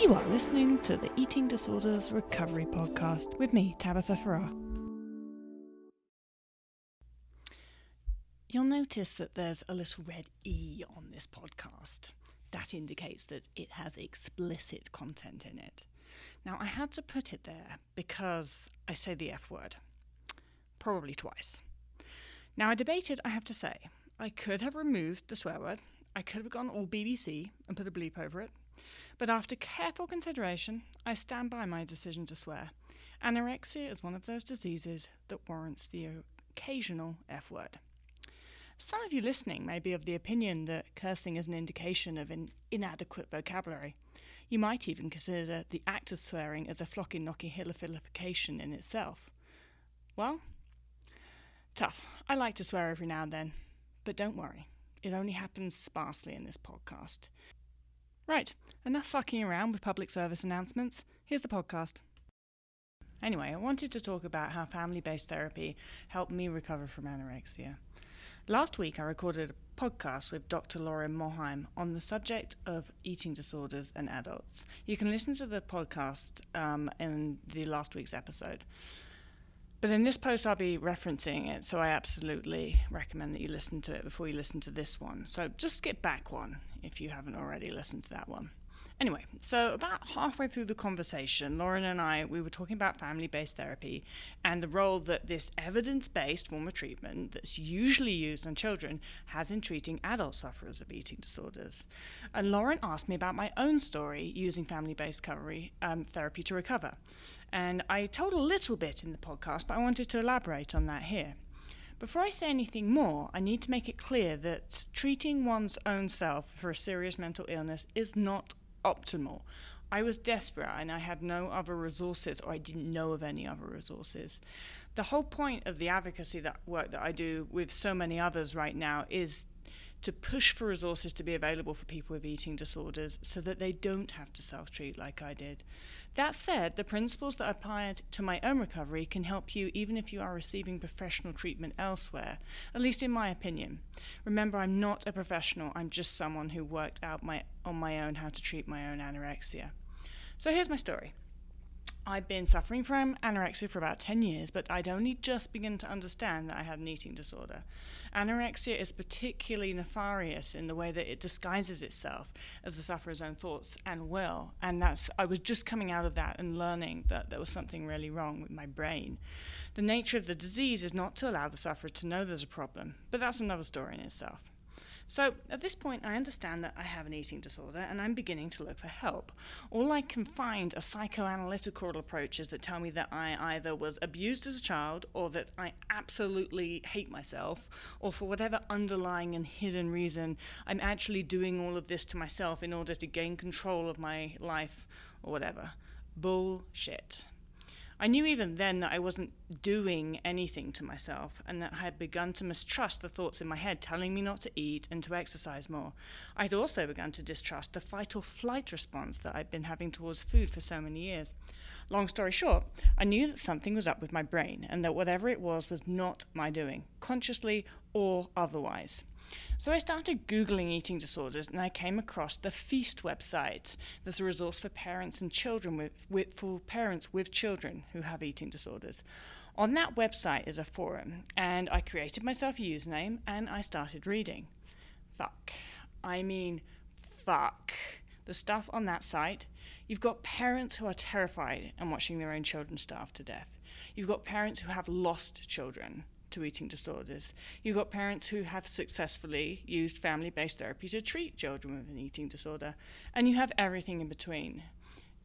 You are listening to the Eating Disorders Recovery Podcast with me, Tabitha Farrar. You'll notice that there's a little red E on this podcast. That indicates that it has explicit content in it. Now, I had to put it there because I say the F word. Probably twice. Now, I debated, I have to say. I could have removed the swear word. I could have gone all BBC and put a bleep over it. But after careful consideration, I stand by my decision to swear. Anorexia is one of those diseases that warrants the occasional F word. Some of you listening may be of the opinion that cursing is an indication of an inadequate vocabulary. You might even consider the act of swearing as a floccinaucinihilipilification in itself. Well, tough. I like to swear every now and then. But don't worry, it only happens sparsely in this podcast. Right, enough fucking around with public service announcements. Here's the podcast. Anyway, I wanted to talk about how family based therapy helped me recover from anorexia. Last week, I recorded a podcast with Dr. Lauren Muhlheim on the subject of eating disorders in adults. You can listen to the podcast um, in the last week's episode. But in this post, I'll be referencing it, so I absolutely recommend that you listen to it before you listen to this one. So just skip back one if you haven't already listened to that one. Anyway, so about halfway through the conversation, Lauren and I we were talking about family-based therapy and the role that this evidence-based form of treatment that's usually used on children has in treating adult sufferers of eating disorders. And Lauren asked me about my own story using family-based recovery, um, therapy to recover. And I told a little bit in the podcast, but I wanted to elaborate on that here. Before I say anything more, I need to make it clear that treating one's own self for a serious mental illness is not optimal. I was desperate and I had no other resources, or I didn't know of any other resources. The whole point of the advocacy that work that I do with so many others right now is to push for resources to be available for people with eating disorders so that they don't have to self treat like I did. That said, the principles that I applied to my own recovery can help you even if you are receiving professional treatment elsewhere, at least in my opinion. Remember, I'm not a professional, I'm just someone who worked out my, on my own how to treat my own anorexia. So here's my story. I'd been suffering from anorexia for about 10 years, but I'd only just begun to understand that I had an eating disorder. Anorexia is particularly nefarious in the way that it disguises itself as the sufferer's own thoughts and will. And that's I was just coming out of that and learning that there was something really wrong with my brain. The nature of the disease is not to allow the sufferer to know there's a problem, but that's another story in itself. So at this point, I understand that I have an eating disorder and I'm beginning to look for help. All I can find are psychoanalytical approaches that tell me that I either was abused as a child or that I absolutely hate myself, or for whatever underlying and hidden reason, I'm actually doing all of this to myself in order to gain control of my life or whatever. Bullshit. I knew even then that I wasn't doing anything to myself and that I had begun to mistrust the thoughts in my head telling me not to eat and to exercise more. I'd also begun to distrust the fight or flight response that I'd been having towards food for so many years. Long story short, I knew that something was up with my brain and that whatever it was was not my doing, consciously or otherwise. So I started Googling eating disorders and I came across the Feast website. There's a resource for parents and children with, with, for parents with children who have eating disorders. On that website is a forum, and I created myself a username and I started reading. Fuck. I mean, fuck. The stuff on that site, you've got parents who are terrified and watching their own children starve to death. You've got parents who have lost children to eating disorders. You've got parents who have successfully used family based therapy to treat children with an eating disorder, and you have everything in between.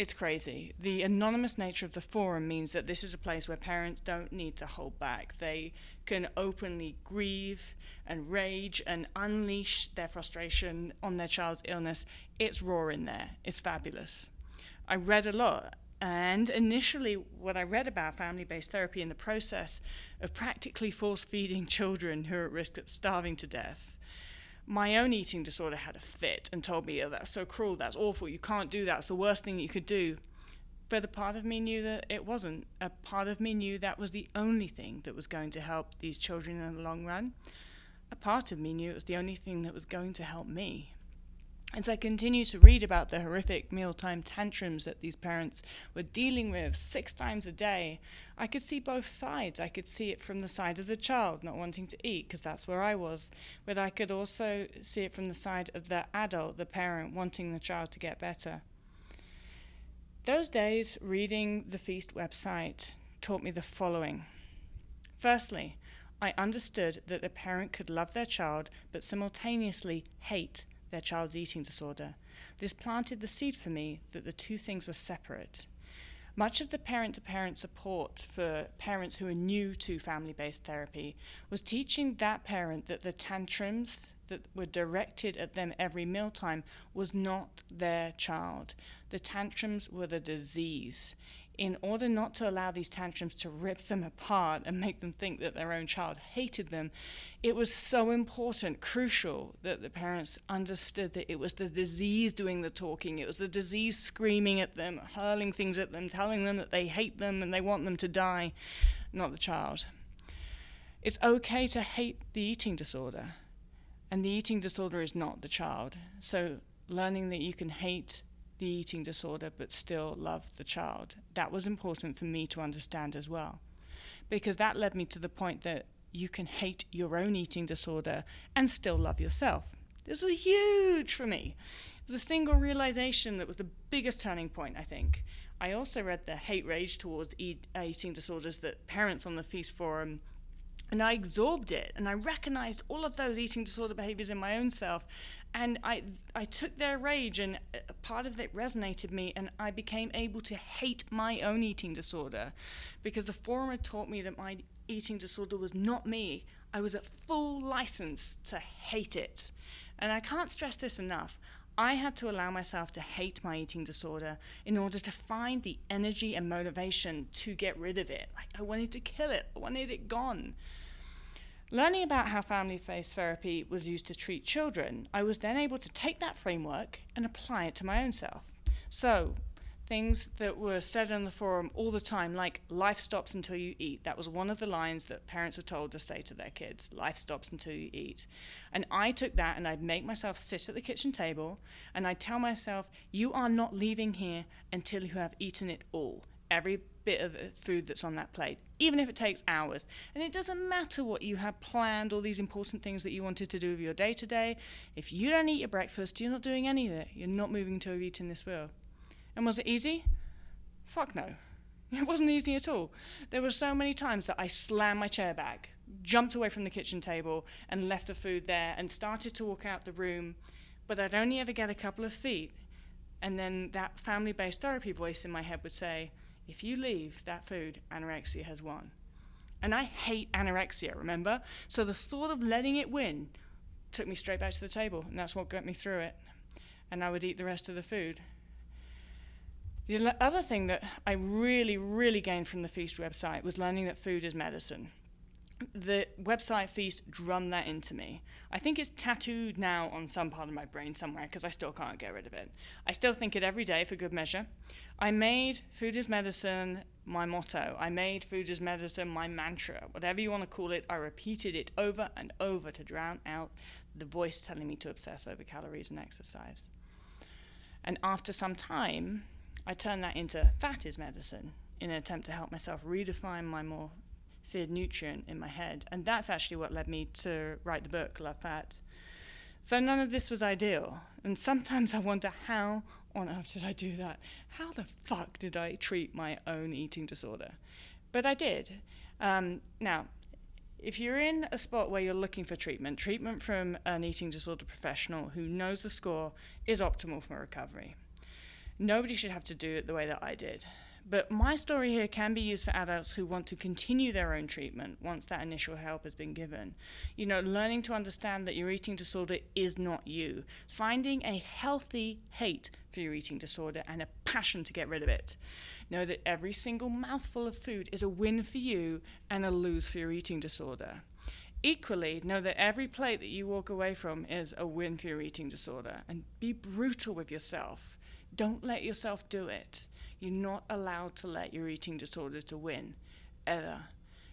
It's crazy. The anonymous nature of the forum means that this is a place where parents don't need to hold back. They can openly grieve and rage and unleash their frustration on their child's illness. It's raw in there. It's fabulous. I read a lot and initially, what I read about family based therapy in the process of practically force feeding children who are at risk of starving to death, my own eating disorder had a fit and told me, oh, that's so cruel, that's awful, you can't do that, it's the worst thing you could do. But a part of me knew that it wasn't. A part of me knew that was the only thing that was going to help these children in the long run. A part of me knew it was the only thing that was going to help me. As I continue to read about the horrific mealtime tantrums that these parents were dealing with six times a day, I could see both sides. I could see it from the side of the child not wanting to eat, because that's where I was, but I could also see it from the side of the adult, the parent, wanting the child to get better. Those days, reading the Feast website taught me the following. Firstly, I understood that the parent could love their child but simultaneously hate their child's eating disorder. This planted the seed for me that the two things were separate. Much of the parent to parent support for parents who are new to family based therapy was teaching that parent that the tantrums that were directed at them every mealtime was not their child. The tantrums were the disease in order not to allow these tantrums to rip them apart and make them think that their own child hated them, it was so important, crucial, that the parents understood that it was the disease doing the talking. It was the disease screaming at them, hurling things at them, telling them that they hate them and they want them to die, not the child. It's okay to hate the eating disorder, and the eating disorder is not the child. So, learning that you can hate the eating disorder but still love the child. That was important for me to understand as well. Because that led me to the point that you can hate your own eating disorder and still love yourself. This was huge for me. It was a single realization that was the biggest turning point, I think. I also read the hate rage towards eat, uh, eating disorders that parents on the Feast Forum and I absorbed it and I recognized all of those eating disorder behaviors in my own self and I I took their rage and a part of it resonated me and I became able to hate my own eating disorder because the forum had taught me that my eating disorder was not me. I was at full license to hate it. And I can't stress this enough. I had to allow myself to hate my eating disorder in order to find the energy and motivation to get rid of it. Like I wanted to kill it. I wanted it gone. Learning about how family based therapy was used to treat children, I was then able to take that framework and apply it to my own self. So, things that were said in the forum all the time, like life stops until you eat. That was one of the lines that parents were told to say to their kids life stops until you eat. And I took that and I'd make myself sit at the kitchen table and I'd tell myself, you are not leaving here until you have eaten it all every bit of food that's on that plate, even if it takes hours. And it doesn't matter what you have planned, all these important things that you wanted to do with your day to day. If you don't eat your breakfast, you're not doing any of it. You're not moving you've eaten this meal. And was it easy? Fuck no. It wasn't easy at all. There were so many times that I slammed my chair back, jumped away from the kitchen table, and left the food there and started to walk out the room. But I'd only ever get a couple of feet. And then that family based therapy voice in my head would say, if you leave that food, anorexia has won. And I hate anorexia, remember? So the thought of letting it win took me straight back to the table, and that's what got me through it. And I would eat the rest of the food. The other thing that I really, really gained from the Feast website was learning that food is medicine the website feast drummed that into me. I think it's tattooed now on some part of my brain somewhere because I still can't get rid of it. I still think it every day for good measure. I made food is medicine my motto. I made food is medicine my mantra. Whatever you want to call it, I repeated it over and over to drown out the voice telling me to obsess over calories and exercise. And after some time, I turned that into fat is medicine in an attempt to help myself redefine my more feared nutrient in my head. And that's actually what led me to write the book, Love Fat. So none of this was ideal. And sometimes I wonder how on earth did I do that? How the fuck did I treat my own eating disorder? But I did. Um, now, if you're in a spot where you're looking for treatment, treatment from an eating disorder professional who knows the score is optimal for recovery. Nobody should have to do it the way that I did. But my story here can be used for adults who want to continue their own treatment once that initial help has been given. You know, learning to understand that your eating disorder is not you, finding a healthy hate for your eating disorder and a passion to get rid of it. Know that every single mouthful of food is a win for you and a lose for your eating disorder. Equally, know that every plate that you walk away from is a win for your eating disorder and be brutal with yourself. Don't let yourself do it. You're not allowed to let your eating disorder to win, ever.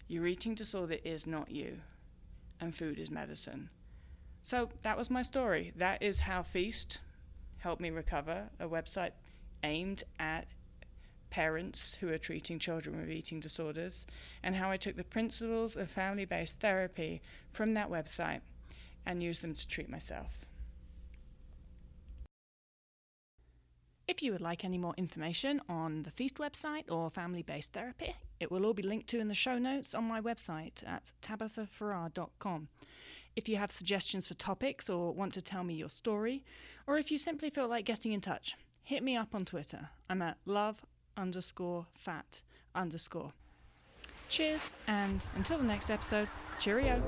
Your eating disorder is not you, and food is medicine. So that was my story. That is how Feast helped Me Recover, a website aimed at parents who are treating children with eating disorders, and how I took the principles of family based therapy from that website and used them to treat myself. If you would like any more information on the Feast website or family based therapy, it will all be linked to in the show notes on my website at tabithafarrar.com. If you have suggestions for topics or want to tell me your story, or if you simply feel like getting in touch, hit me up on Twitter. I'm at love underscore fat underscore. Cheers, and until the next episode, cheerio.